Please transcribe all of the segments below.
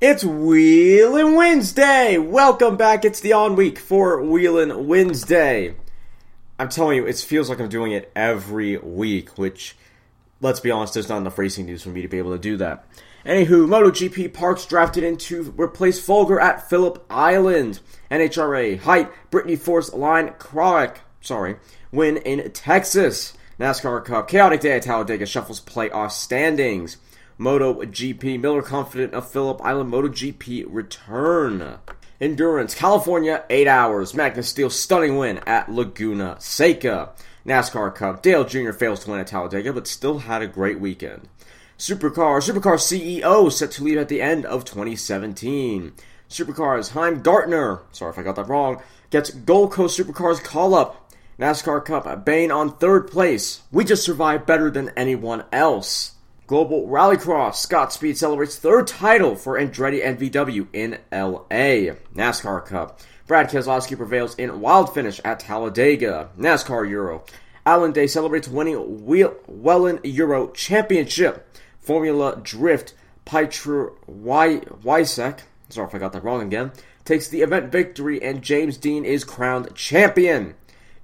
It's Wheelin' Wednesday! Welcome back. It's the on week for Wheelin' Wednesday. I'm telling you, it feels like I'm doing it every week, which, let's be honest, there's not enough racing news for me to be able to do that. Anywho, MotoGP Parkes drafted in to replace Folger at Phillip Island. NHRA Hight, Brittany Force Line Krawiec, sorry, win in Texas. NASCAR Cup, chaotic day at Talladega shuffles playoff standings. MotoGP, Miller confident of Phillip Island Moto GP return. Endurance, California, 8 hours. Magnus Steel stunning win at Laguna Seca. NASCAR Cup, Dale Jr. fails to win at Talladega, but still had a great weekend. Supercar, Supercar CEO set to leave at the end of 2017. Supercars, Heimgartner, sorry if I got that wrong, gets Gold Coast Supercars call up. NASCAR Cup, Bain on third place. We just survived better than anyone else. Global Rallycross, Scott Speed celebrates third title for Andretti and VW in LA. NASCAR Cup, Brad Keselowski prevails in wild finish at Talladega. NASCAR Euro, Alon Day celebrates winning Whelen Euro Championship. Formula Drift, Pietro Więcek, sorry if I got that wrong again, takes the event victory and James Deane is crowned champion.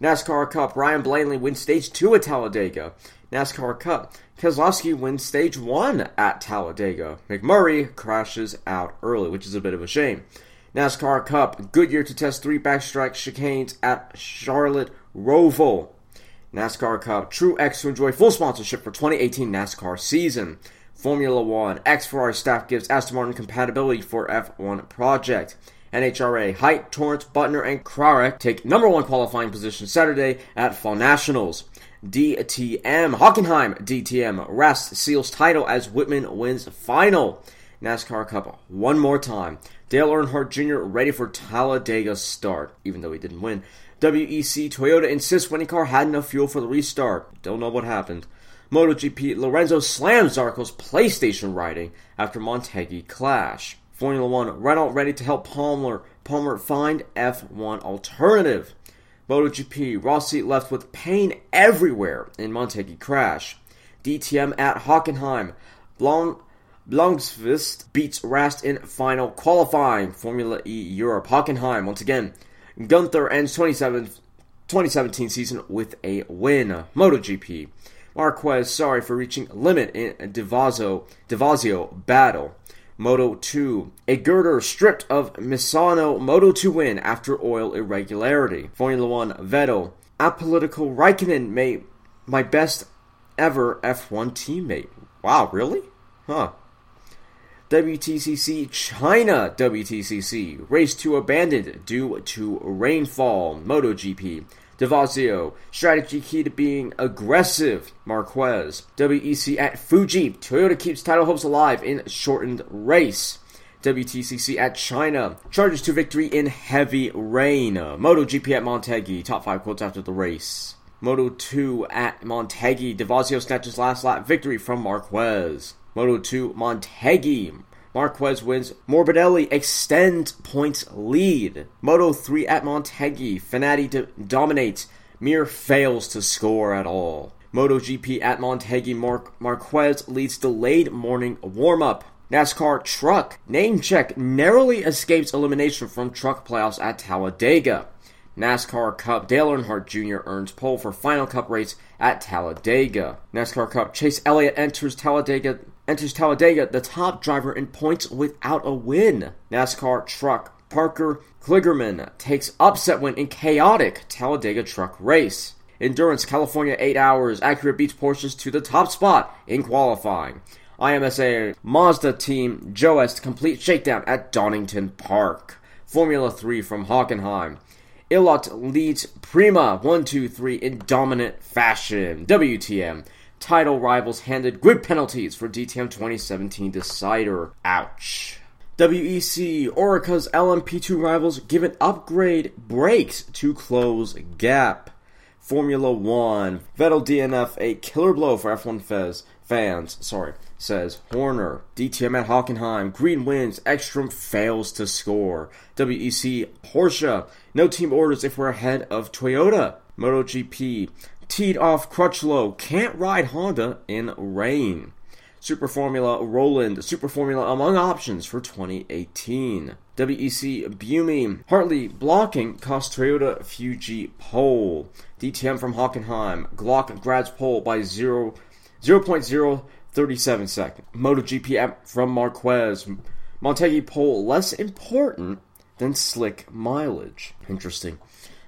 NASCAR Cup, Ryan Blaney wins stage 2 at Talladega. NASCAR Cup, Keselowski wins stage one at Talladega. McMurray crashes out early, which is a bit of a shame. NASCAR Cup, Goodyear to test three backstretch chicanes at Charlotte Roval. NASCAR Cup, Truex to enjoy full sponsorship for 2018 NASCAR season. Formula One, X Ferrari staff gives Aston Martin compatibility for F1 project. NHRA, Hight, Torrence, Butner, and Krawiec take number one qualifying position Saturday at Fall Nationals. DTM. Hockenheim DTM. Rast seals title as Wittmann wins final. NASCAR Cup one more time. Dale Earnhardt Jr. ready for Talladega start, even though he didn't win. WEC Toyota insists winning car had enough fuel for the restart. Don't know what happened. MotoGP Lorenzo slams Zarco's PlayStation riding after Motegi clash. Formula One Renault ready to help Palmer Palmer find F1 alternative. MotoGP, Rossi left with pain everywhere in Motegi crash. DTM at Hockenheim. Blanc, beats Rast in final qualifying. Formula E Europe. Hockenheim, once again. Gunther ends 2017 season with a win. MotoGP. Marquez sorry for reaching limit in Dovizioso, Dovizioso battle. Moto 2. Aegerter stripped of Misano Moto 2 win after oil irregularity. Formula 1. Vettel. Apolitical Raikkonen made my best ever F1 teammate. Wow, really? Huh. WTCC China WTCC. Race 2 abandoned due to rainfall. MotoGP. Dovizioso, strategy key to being aggressive. Marquez, WEC at Fuji, Toyota keeps title hopes alive in shortened race. WTCC at China, charges to victory in heavy rain. Uh, MotoGP at Motegi, top 5 quotes after the race. Moto 2 at Motegi, Dovizioso snatches last lap victory from Marquez. Moto 2 Motegi, Marquez wins. Morbidelli extends points lead. Moto 3 at Motegi. Fenati do- dominates. Mir fails to score at all. MotoGP at Motegi. Mar- Marquez leads delayed morning warm up. NASCAR Truck. Nemechek narrowly escapes elimination from truck playoffs at Talladega. NASCAR Cup. Dale Earnhardt Jr. earns pole for final cup race at Talladega. NASCAR Cup. Chase Elliott enters Talladega enters Talladega the top driver in points without a win. NASCAR truck Parker Kligerman takes upset win in chaotic Talladega truck race. Endurance California 8 hours Acura beats Porsches to the top spot in qualifying. IMSA Mazda team Joest complete shakedown at Donington Park. Formula 3 from Hockenheim. Ilott leads Prema 1 2 3 in dominant fashion. WTM title rivals handed grid penalties for DTM 2017 decider. Ouch. WEC Oreca's LMP2 rivals given upgrade breaks to close gap. Formula One Vettel DNF a killer blow for F1 Fez fans. Sorry, says Horner. DTM at Hockenheim. Green wins. Ekstrom fails to score. WEC Porsche. No team orders if we're ahead of Toyota. MotoGP teed off Crutchlow, can't ride Honda in rain. Super Formula Rowland, Super Formula among options for 2018. WEC Buemi, Hartley blocking cost Toyota Fuji pole. DTM from Hockenheim, Glock grads pole by 0, 0.037 seconds. MotoGP from Marquez, Motegi pole less important than slick mileage. Interesting.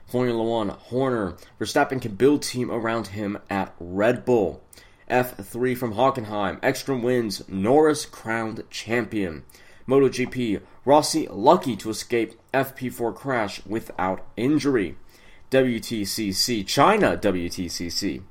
Formula One, Horner, Verstappen can build team around him at Red Bull. F3 from Hockenheim, extra wins, Norris crowned champion. MotoGP, Rossi lucky to escape FP4 crash without injury. WTCC, China WTCC.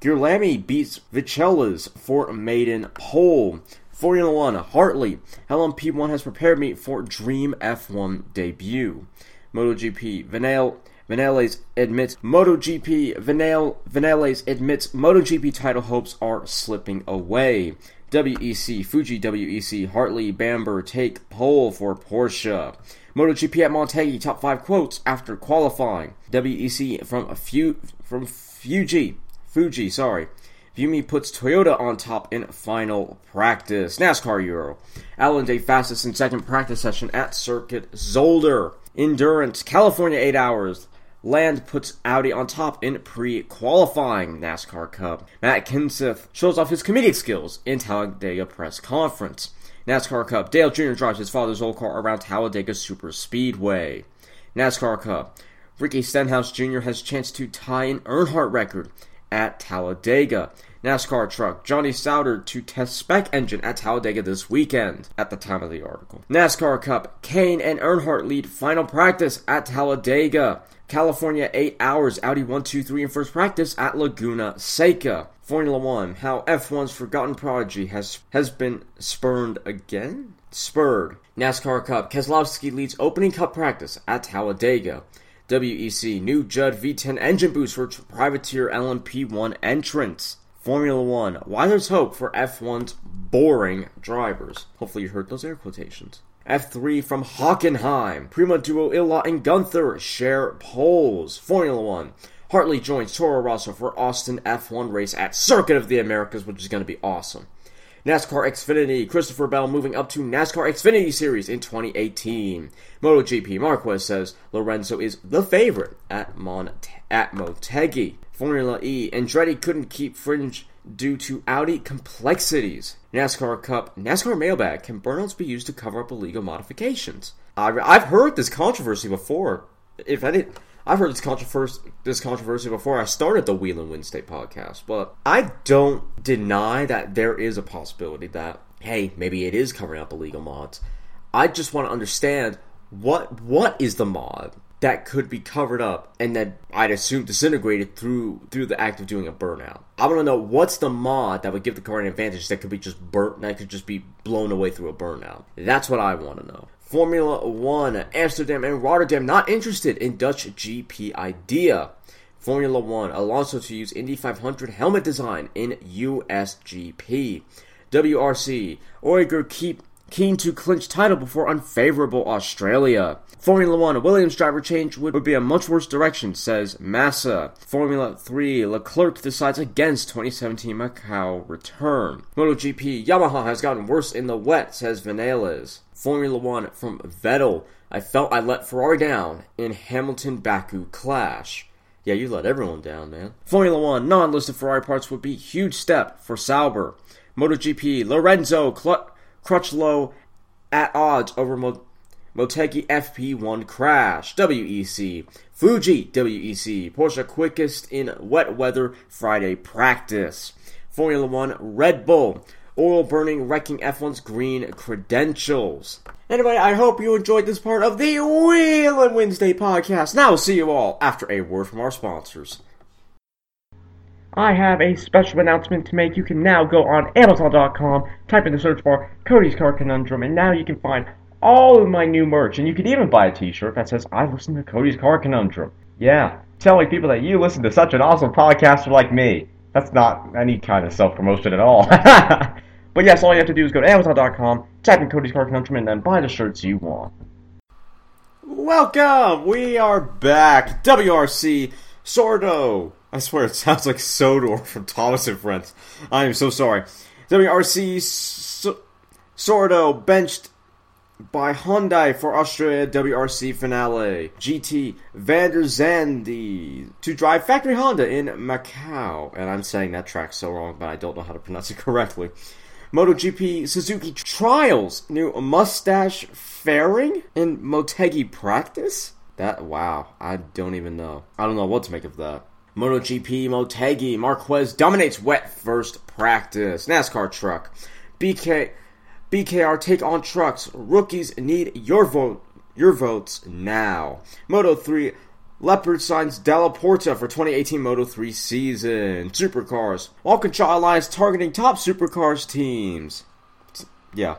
Girolami beats Vicellas for maiden pole. Formula One, Hartley, LMP1 has prepared me for Dream F1 debut. MotoGP, Vinale, Vinales admits MotoGP Vinale, Vinales admits MotoGP title hopes are slipping away. WEC Fuji WEC Hartley Bamber take pole for Porsche. MotoGP at Motegi top five quotes after qualifying. WEC from a few from Fuji Fuji sorry. Buemi puts Toyota on top in final practice. NASCAR Euro. Alon Day fastest in second practice session at Circuit Zolder. Endurance California 8 hours. Land puts Audi on top in pre-qualifying NASCAR Cup. Matt Kenseth shows off his comedic skills in Talladega press conference. NASCAR Cup. Dale Jr. drives his father's old car around Talladega Super Speedway. NASCAR Cup. Ricky Stenhouse Jr. has chance to tie an Earnhardt record at Talladega. NASCAR truck Johnny Sauter to test spec engine at Talladega this weekend at the time of the article. NASCAR Cup Kahne and Earnhardt lead final practice at Talladega. California 8 hours Audi 123 in first practice at Laguna Seca. Formula 1 how F1's forgotten prodigy has has been spurned again? Spurred. NASCAR Cup Keselowski leads opening cup practice at Talladega. WEC new Judd V10 engine boost for privateer LMP1 entrance. Formula One. Why there's hope for F1's boring drivers. Hopefully you heard those air quotations. F3 from Hockenheim. Prema duo Ilott and Gunther share poles. Formula One. Hartley joins Toro Rosso for Austin F1 race at Circuit of the Americas, which is going to be awesome. NASCAR Xfinity, Christopher Bell moving up to NASCAR Xfinity Series in 2018. MotoGP, Marquez says Lorenzo is the favorite at, Mon- at Motegi. Formula E, Andretti couldn't keep Frijns due to Audi complexities. NASCAR Cup, NASCAR mailbag, can burnouts be used to cover up illegal modifications? I've heard this controversy before. If any, I've heard this controversy, this controversy before I started the Wheelin' Wednesday podcast, but I don't deny that there is a possibility that hey, maybe it is covering up illegal mods. I just want to understand what what is the mod that could be covered up and that I'd assume disintegrated through through the act of doing a burnout. I want to know what's the mod that would give the car an advantage that could be just burnt that could just be blown away through a burnout. That's what I want to know. Formula One, Amsterdam and Rotterdam not interested in Dutch GP idea. Formula One, Alonso to use Indy 500 helmet design in USGP. WRC, Ogier keep keen to clinch title before unfavorable Australia. Formula One, Williams driver change would, would be a much worse direction, says Massa. Formula 3, Leclerc decides against 2017 Macau return. MotoGP, Yamaha has gotten worse in the wet, says Vinales. Formula One from Vettel. I felt I let Ferrari down in Hamilton Baku clash. Yeah, you let everyone down, man. Formula One non listed Ferrari parts would be huge step for Sauber. MotoGP Lorenzo Cl- Crutchlow at odds over Mo- Motegi FP1 crash. WEC Fuji WEC Porsche quickest in wet weather Friday practice. Formula One Red Bull oil burning, wrecking F1's green credentials. Anyway, I hope you enjoyed this part of the Wheelin' Wednesday podcast. Now see you all after a word from our sponsors. I have a special announcement to make. You can now go on Amazon.com, type in the search bar Cody's Car Conundrum, and now you can find all of my new merch. And you can even buy a t shirt that says, I listen to Cody's Car Conundrum. Yeah, telling people that you listen to such an awesome podcaster like me. That's not any kind of self promotion at all. but yes, all you have to do is go to Amazon.com, type in Cody's Car Conundrum, and then buy the shirts you want. Welcome! We are back. WRC Sordo. I swear it sounds like Sodor from Thomas and Friends. I am so sorry. WRC so- Sordo benched by Hyundai for Australia WRC finale. GT Van der Zande to drive factory Honda in Macau. And I'm saying that track so wrong, but I don't know how to pronounce it correctly. MotoGP Suzuki Trials new mustache fairing in Motegi practice? That wow, I don't even know. I don't know what to make of that. MotoGP Motegi Marquez dominates wet first practice. NASCAR truck. BK BKR take on trucks. Rookies need your vote your votes now. Moto 3 Leopard signs Dalla Porta for 2018 Moto 3 season. Supercars. Alcantara Alliance targeting top supercars teams. Yeah.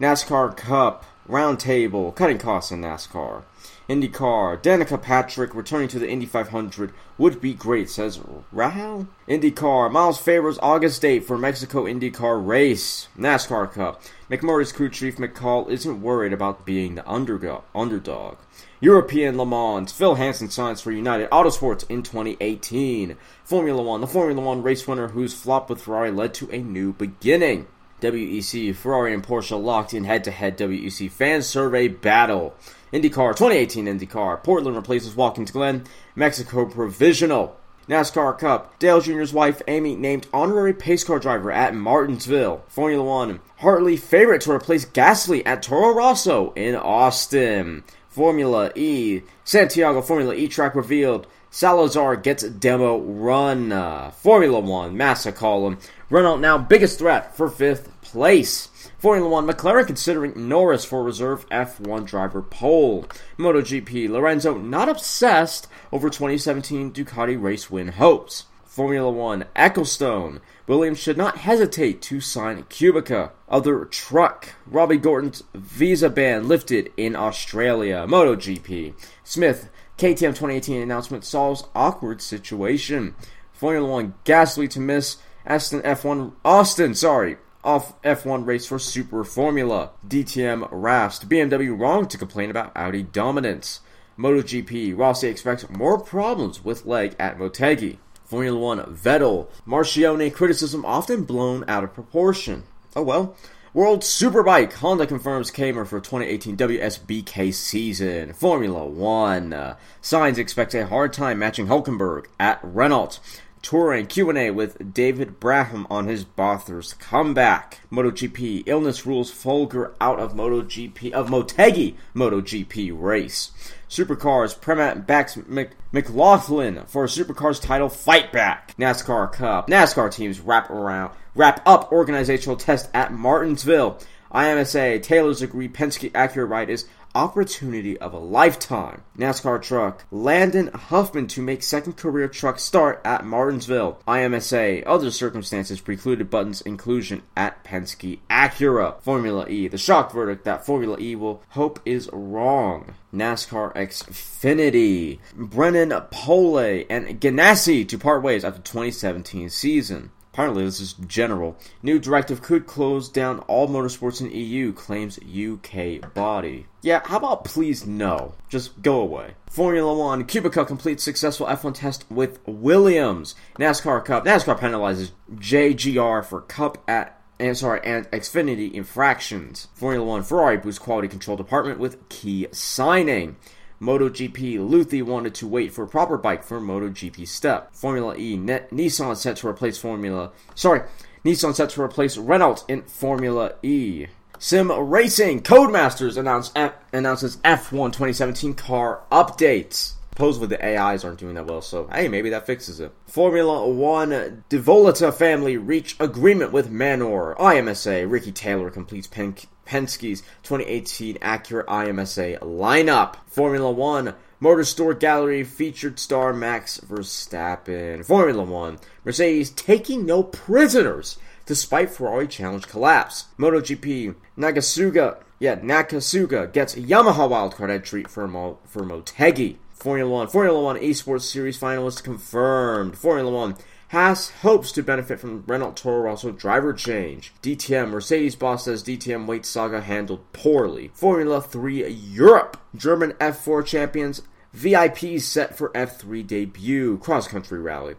NASCAR Cup. Roundtable. Cutting costs in NASCAR. IndyCar. Danica Patrick returning to the Indy 500 would be great, says Rahal. IndyCar. Miles favors August date for Mexico IndyCar race. NASCAR Cup. McMurray's crew chief McCall isn't worried about being the underdog. European Le Mans. Phil Hanson signs for United Autosports in 2018. Formula One. The Formula One race winner whose flop with Ferrari led to a new beginning. WEC, Ferrari and Porsche locked in head to head WEC fan survey battle. IndyCar 2018 IndyCar. Portland replaces Watkins Glen. Mexico Provisional. NASCAR Cup. Dale Jr.'s wife Amy named honorary pace car driver at Martinsville. Formula One. Hartley favorite to replace Gasly at Toro Rosso in Austin. Formula E. Santiago Formula E track revealed. Salazar gets demo run. Formula One. Massa column. Renault now biggest threat for fifth place. Formula One, McLaren considering Norris for reserve F1 driver pole. MotoGP, Lorenzo not obsessed over 2017 Ducati race win hopes. Formula One, Ecclestone, Williams should not hesitate to sign Kubica. Other truck, Robby Gordon's visa ban lifted in Australia. MotoGP, Smith, KTM 2018 announcement solves awkward situation. Formula One, Gasly to miss Aston F1 Austin, sorry, off F1 race for Super Formula. DTM Rast. BMW wrong to complain about Audi dominance. MotoGP. Rossi expects more problems with leg at Motegi. Formula One. Vettel. Marchionne criticism often blown out of proportion. Oh well. World Superbike. Honda confirms Camier for 2018 WSBK season. Formula One. Uh, Sainz expects a hard time matching Hulkenberg at Renault. Touring Q&A with David Brabham on his Bathurst comeback. MotoGP illness rules Folger out of MotoGP of Motegi MotoGP race. Supercars Premat backs Mc, McLaughlin for a Supercars title fight back. NASCAR Cup. NASCAR teams wrap around wrap up organizational test at Martinsville. IMSA Taylor's agree Penske Acura ride is opportunity of a lifetime. NASCAR truck. Landon Huffman to make second career truck start at Martinsville. IMSA. Other circumstances precluded Button's inclusion at Penske Acura. Formula E. The shock verdict that Formula E will hope is wrong. NASCAR Xfinity. Brennan Poole and Ganassi to part ways after 2017 season. Apparently, this is general. New directive could close down all motorsports in EU, claims UK body. Yeah, how about please no? Just go away. Formula One, Kubica completes successful F1 test with Williams. NASCAR Cup, NASCAR penalizes JGR for Cup at and sorry, and Xfinity infractions. Formula One, Ferrari boosts quality control department with key signing. MotoGP, Luthi wanted to wait for a proper bike for MotoGP step. Formula E, Nissan set to replace Formula. Sorry, Nissan set to replace Renault in Formula E. Sim Racing, Codemasters announce F, announces F1 2017 car updates. Supposedly the AIs aren't doing that well, so hey, maybe that fixes it. Formula One, de Villota family reach agreement with Manor. IMSA, Ricky Taylor completes Pen- Penske's 2018 Acura IMSA lineup. Formula One, Motor Store Gallery featured star Max Verstappen. Formula One, Mercedes taking no prisoners despite Ferrari challenge collapse. MotoGP, Nagasuga, yeah, Nakasuga gets Yamaha wildcard entry for, Mo- for Motegi. Formula One, Formula One Esports Series finalist confirmed. Formula One Haas hopes to benefit from Renault Toro Rosso driver change. DTM Mercedes boss says DTM weight saga handled poorly. Formula 3 Europe German F4 champions VIP set for F3 debut cross country rally.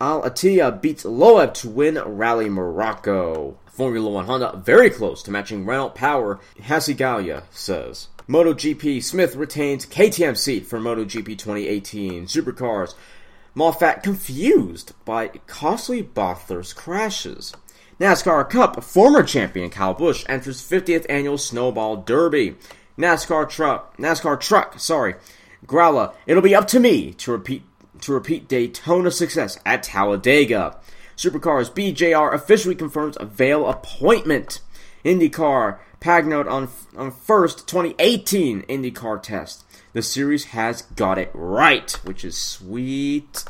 Al Attiyah beats Loeb to win Rally Morocco. Formula One Honda very close to matching Renault Power, Hasegawa says. MotoGP Smith retains KTM seat for MotoGP 2018 Supercars. Moffat confused by costly Bathurst crashes. NASCAR Cup former champion Kyle Busch enters 50th annual Snowball Derby. NASCAR truck, NASCAR truck, sorry, Grala. It'll be up to me to repeat to repeat Daytona success at Talladega. Supercars BJR officially confirms a appointment. IndyCar Pagenaud on on first 2018 IndyCar test. The series has got it right, which is sweet.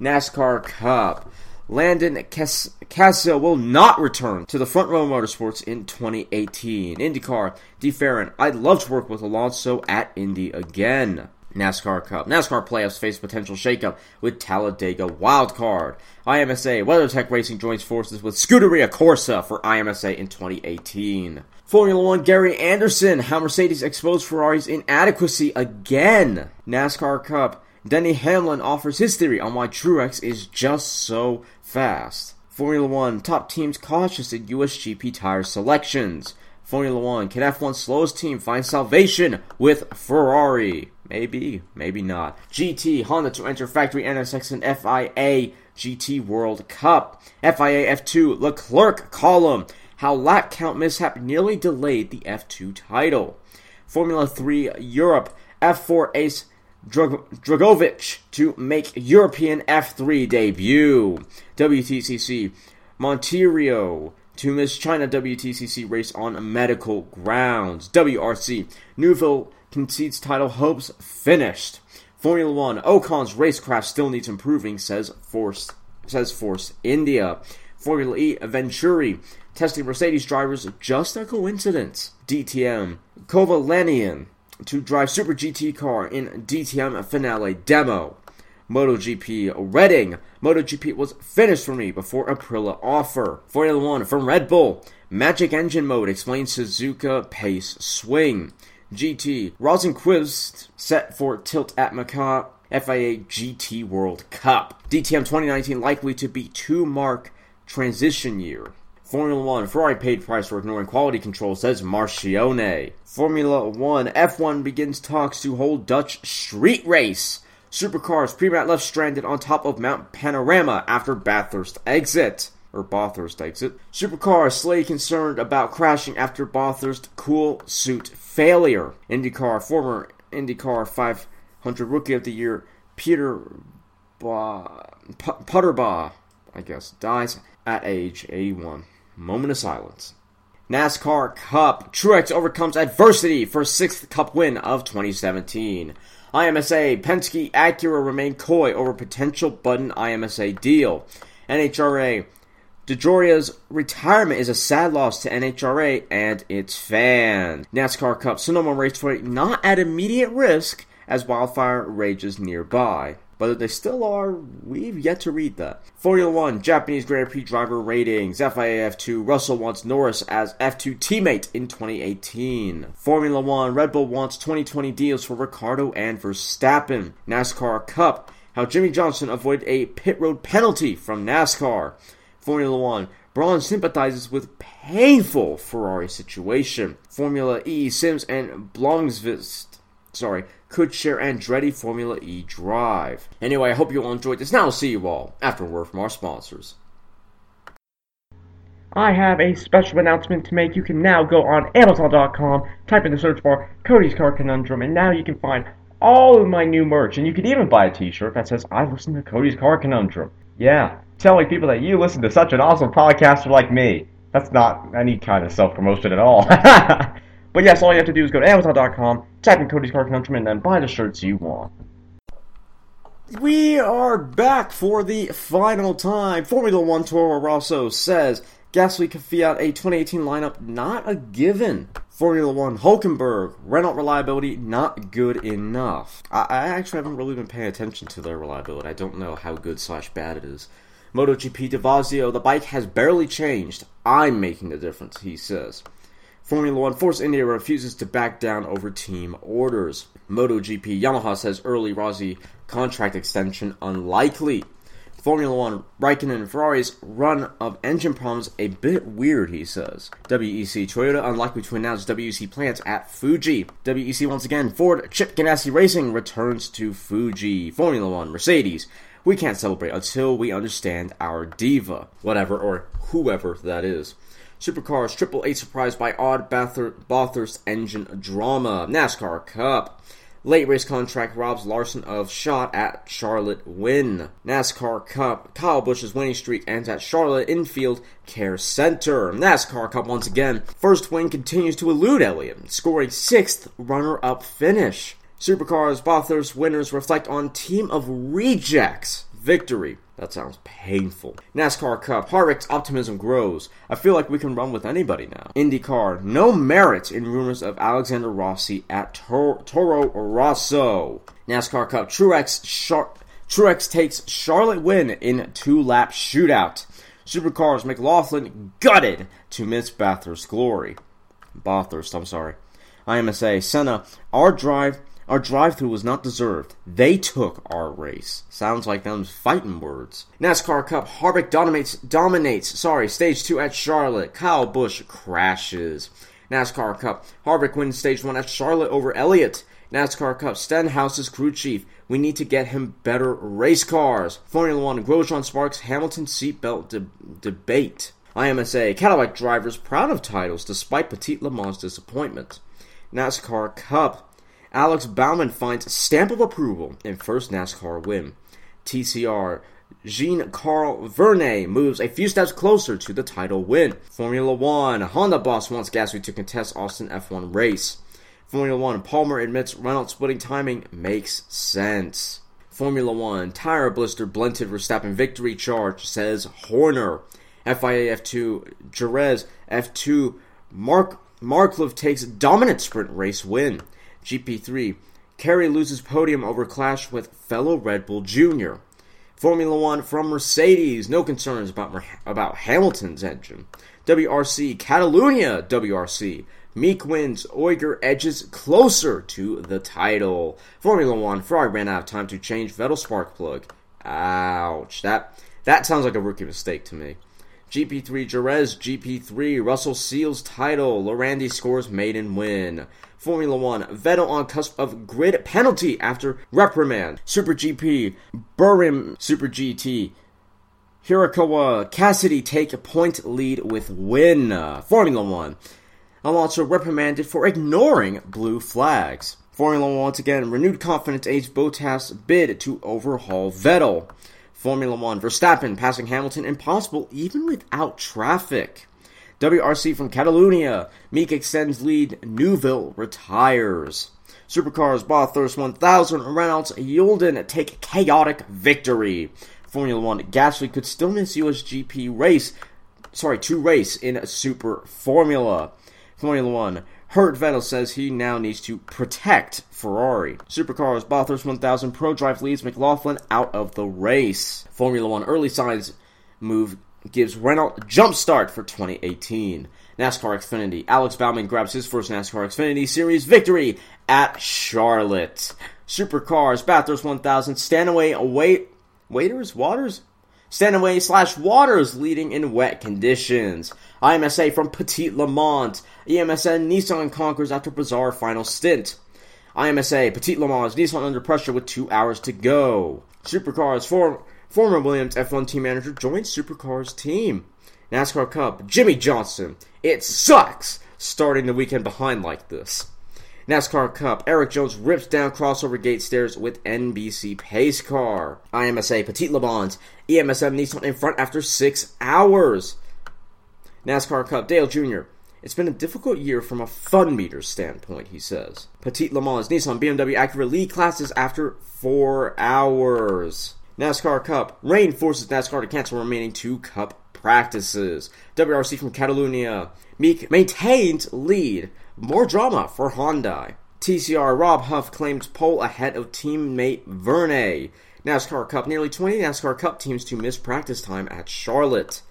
NASCAR Cup. Landon Cassill will not return to the front row motorsports in 2018. IndyCar, de Ferran, I'd love to work with Alonso at Indy again. NASCAR Cup. NASCAR playoffs face potential shakeup with Talladega wildcard. IMSA WeatherTech Racing joins forces with Scuderia Corsa for IMSA in 2018. Formula One Gary Anderson, how Mercedes exposed Ferrari's inadequacy again. NASCAR Cup. Denny Hamlin offers his theory on why Truex is just so fast. Formula One top teams cautious in USGP tire selections. Formula One can F1's slowest team find salvation with Ferrari? Maybe, maybe not. GT Honda to enter factory NSX and FIA GT World Cup. FIA F2 Leclerc column. How lap count mishap nearly delayed the F2 title. Formula 3 Europe F4 Ace Drag- Dragovic to make European F3 debut. WTCC Monteiro to miss China WTCC race on medical grounds. WRC Neuville concedes title hopes finished. Formula One Ocon's racecraft still needs improving, says Force says Force India. Formula E Venturi testing Mercedes drivers just a coincidence. DTM Kovalainen to drive Super GT car in DTM Finale demo. MotoGP Redding. MotoGP was finished for me before Aprilia offer. Formula One from Red Bull. Magic Engine Mode explains Suzuka pace swing. GT Rosenqvist set for tilt at Macau FIA GT World Cup. DTM 2019 likely to be two mark transition year. Formula One, Ferrari paid price for ignoring quality control, says Marchionne. Formula One, F1 begins talks to hold Dutch street race. Supercars, Premat left stranded on top of Mount Panorama after Bathurst exit. Or Bathurst exit. Supercars, Slay concerned about crashing after Bathurst cool suit failure. IndyCar, former IndyCar 500 Rookie of the Year, Peter ba- P- Puterbaugh, I guess, dies at age 81. Moment of silence. NASCAR Cup. Truex overcomes adversity for sixth Cup win of 2017. IMSA Penske Acura remain coy over potential Button IMSA deal. NHRA DeJoria's retirement is a sad loss to NHRA and its fans. NASCAR Cup Sonoma Raceway not at immediate risk as wildfire rages nearby. Whether they still are, we've yet to read that. Formula 1 Japanese Grand Prix driver ratings. FIA F2 Russell wants Norris as F2 teammate in 2018. Formula 1 Red Bull wants 2020 deals for Ricciardo and Verstappen. NASCAR Cup How Jimmie Johnson avoided a pit road penalty from NASCAR. Formula 1 Brawn sympathizes with painful Ferrari situation. Formula E Sims and Blomqvist sorry, could share Andretti Formula E drive. Anyway, I hope you all enjoyed this. Now I'll see you all after a word from our sponsors. I have a special announcement to make. You can now go on Amazon.com, type in the search bar Cody's Car Conundrum, and now you can find all of my new merch. And you can even buy a t shirt that says, I listen to Cody's Car Conundrum. Yeah, telling people that you listen to such an awesome podcaster like me. That's not any kind of self promotion at all. But yes, all you have to do is go to Amazon.com, type in Cody's Car Conundrum, and then buy the shirts you want. We are back for the final time. Formula One Toro Rosso says Gasly Kvyat a 2018 lineup not a given. Formula One Hulkenberg Renault reliability not good enough. I, I actually haven't really been paying attention to their reliability. I don't know how good slash bad it is. MotoGP Dovizioso, the bike has barely changed. I'm making the difference, he says. Formula One Force India refuses to back down over team orders. MotoGP Yamaha says early Rossi contract extension unlikely. Formula One, Raikkonen and Ferrari's run of engine problems a bit weird, he says. WEC Toyota unlikely to announce WEC plans at Fuji. WEC once again, Ford Chip Ganassi Racing returns to Fuji. Formula One, Mercedes. We can't celebrate until we understand our diva, whatever or whoever that is. Supercars Triple Eight surprised by odd Bathurst engine drama. NASCAR Cup. Late race contract robs Larson of shot at Charlotte win. NASCAR Cup. Kyle Busch's winning streak ends at Charlotte Infield Care Center. NASCAR Cup once again. First win continues to elude Elliott, scoring sixth runner-up finish. Supercars Bathurst winners reflect on team of rejects victory. That sounds painful. NASCAR Cup, Harvick's optimism grows. I feel like we can run with anybody now. IndyCar, no merit in rumors of Alexander Rossi at Tor- Toro Rosso. NASCAR Cup, Truex, Char- Truex takes Charlotte win in two-lap shootout. Supercars, McLaughlin gutted to miss Bathurst glory. Bathurst, I'm sorry. IMSA, Senna, our drive our drive through was not deserved. They took our race. Sounds like them's fighting words. NASCAR Cup, Harvick dominates, dominates, sorry, stage 2 at Charlotte. Kyle Busch crashes. NASCAR Cup, Harvick wins stage 1 at Charlotte over Elliott. NASCAR Cup, Stenhouse's crew chief. We need to get him better race cars. Formula One, Grosjean Sparks, Hamilton seatbelt de- debate. IMSA, Cadillac drivers proud of titles despite Petit Le Mans disappointment. NASCAR Cup, Alex Bowman finds stamp of approval in first NASCAR win. TCR Jean-Karl Vernay moves a few steps closer to the title win. Formula One Honda boss wants Gasly to contest Austin F1 race. Formula One Palmer admits Renault splitting timing makes sense. Formula One tire blister blunted Verstappen victory charge says Horner. FIA F2 Jerez F2 Mark Markelov takes dominant sprint race win. GP3. Kari loses podium over clash with fellow Red Bull Jr. Formula One from Mercedes. No concerns about about Hamilton's engine. WRC Catalunya. WRC. Meeke wins. Ogier edges closer to the title. Formula One. Ferrari ran out of time to change Vettel spark plug. Ouch. That that sounds like a rookie mistake to me. GP3 Jerez, GP3 Russell seals title. Lorandi scores maiden win. Formula One, Vettel on cusp of grid penalty after reprimand. Super GP, Buriram Super GT. Hirakawa, Cassidy take a point lead with win. Formula One, Alonso reprimanded for ignoring blue flags. Formula One once again renewed confidence aids Bottas bid to overhaul Vettel. Formula One, Verstappen passing Hamilton impossible even without traffic. WRC from Catalonia. Meeke extends lead. Neuville retires. Supercars Bathurst 1000. Reynolds Youlden take chaotic victory. Formula One Gasly could still miss USGP race. Sorry, two race in Super Formula. Formula One. Hurt Vettel says he now needs to protect Ferrari. Supercars Bathurst 1000 Pro Drive leads McLaughlin out of the race. Formula One early signs move gives Renault jump start for 2018. NASCAR Xfinity. Alex Bowman grabs his first NASCAR Xfinity Series victory at Charlotte. Supercars, Bathurst 1000, Stanaway, away, waiters, waters? Stanaway slash waters leading in wet conditions. IMSA from Petit Le Mans. EMSN Nissan conquers after bizarre final stint. IMSA Petit Le Mans Nissan under pressure with two hours to go. Supercars for Former Williams F1 team manager joins Supercars team. NASCAR Cup, Jimmie Johnson. It sucks starting the weekend behind like this. NASCAR Cup, Erik Jones rips down crossover gate stairs with NBC pace car. IMSA, Petit Le Mans, EMSM Nissan in front after six hours. NASCAR Cup, Dale Jr. It's been a difficult year from a fun meter standpoint, he says. Petit Le Mans, Nissan, BMW, Acura lead classes after four hours. NASCAR Cup. Rain forces NASCAR to cancel remaining two Cup practices. WRC from Catalunya. Meeke maintains lead. More drama for Hyundai. TCR Rob Huff claims pole ahead of teammate Vernay. NASCAR Cup. Nearly 20 NASCAR Cup teams to miss practice time at Charlotte.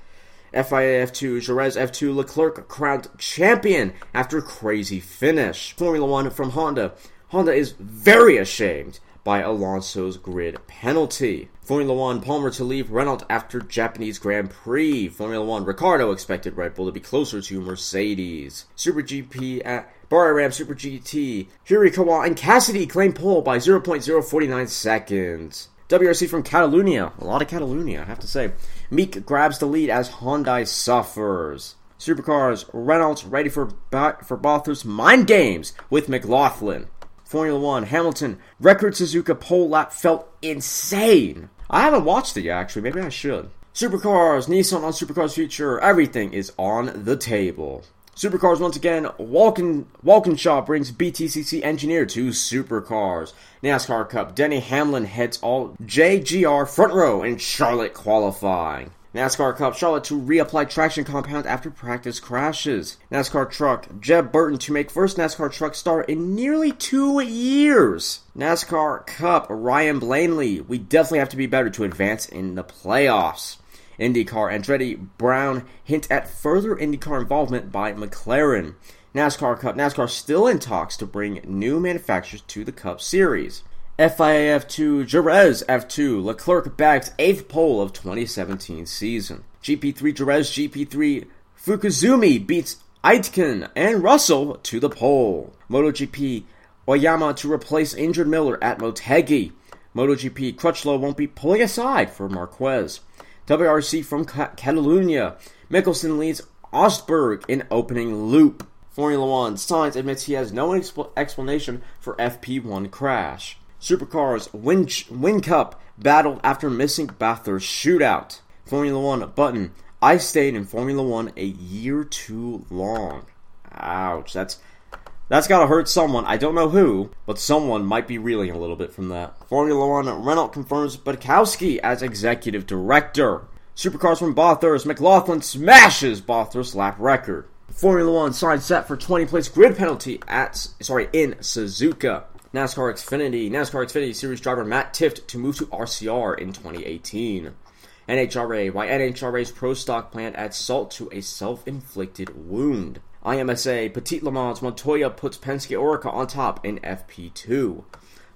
FIA F2 Jerez F2 Leclerc crowned champion after crazy finish. Formula One from Honda. Honda is very ashamed by Alonso's grid penalty. Formula One, Palmer to leave Renault after Japanese Grand Prix. Formula One, Ricciardo expected Red Bull to be closer to Mercedes. Super GP at uh, Bahrain Super GT. Hirakawa and Cassidy claim pole by 0.049 seconds. WRC from Catalonia. A lot of Catalonia, I have to say. Meeke grabs the lead as Hyundai suffers. Supercars, Reynolds ready for for Bathurst mind games with McLaughlin. Formula One, Hamilton, record Suzuka pole lap felt insane. I haven't watched it yet, actually. Maybe I should. Supercars, Nissan on Supercars Future, everything is on the table. Supercars once again, Walken, Walkinshaw brings BTCC engineer to Supercars. NASCAR Cup, Denny Hamlin heads all JGR front row in Charlotte qualifying. NASCAR Cup Charlotte to reapply traction compound after practice crashes. NASCAR Truck Jeb Burton to make first NASCAR Truck start in nearly two years. NASCAR Cup Ryan Blaney. We definitely have to be better to advance in the playoffs. IndyCar Andretti Brown hint at further IndyCar involvement by McLaren. NASCAR Cup NASCAR still in talks to bring new manufacturers to the Cup Series. FIA F2, Jerez F2, Leclerc bags 8th pole of 2017 season. GP3 Jerez, GP3 Fukuzumi beats Aitken and Russell to the pole. MotoGP Aoyama to replace injured Miller at Motegi. MotoGP Crutchlow won't be pulling aside for Marquez. WRC from Catalonia. Mikkelsen leads Ostberg in opening loop. Formula One Sainz admits he has no expl- explanation for FP1 crash. Supercars win, win Cup battled after missing Bathurst shootout. Formula One Button. I stayed in Formula One a year too long. Ouch. That's that's gotta hurt someone. I don't know who, but someone might be reeling a little bit from that. Formula One Renault confirms Budkowski as executive director. Supercars from Bathurst. McLaughlin smashes Bathurst lap record. Formula One sign set for 20 place grid penalty at sorry in Suzuka. NASCAR Xfinity. NASCAR Xfinity Series driver Matt Tifft to move to RCR in 2018. NHRA. Why NHRA's pro stock plant adds salt to a self inflicted wound. IMSA. Petit Le Mans. Montoya puts Penske Oreca on top in FP2.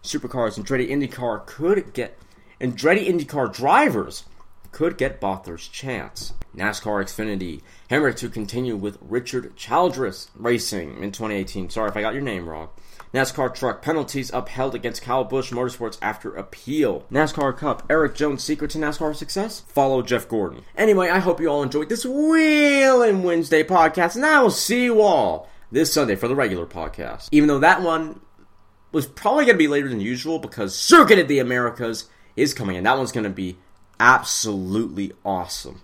Supercars. Andretti IndyCar could get. Andretti IndyCar drivers could get Bathurst's chance. NASCAR Xfinity. Hammer to continue with Richard Childress Racing in 2018. Sorry if I got your name wrong. NASCAR truck penalties upheld against Kyle Busch Motorsports after appeal. NASCAR Cup Erik Jones secret to NASCAR success? Follow Jeff Gordon. Anyway, I hope you all enjoyed this Wheelin' Wednesday podcast, and I will see you all this Sunday for the regular podcast. Even though that one was probably going to be later than usual because Circuit of the Americas is coming, and that one's going to be absolutely awesome.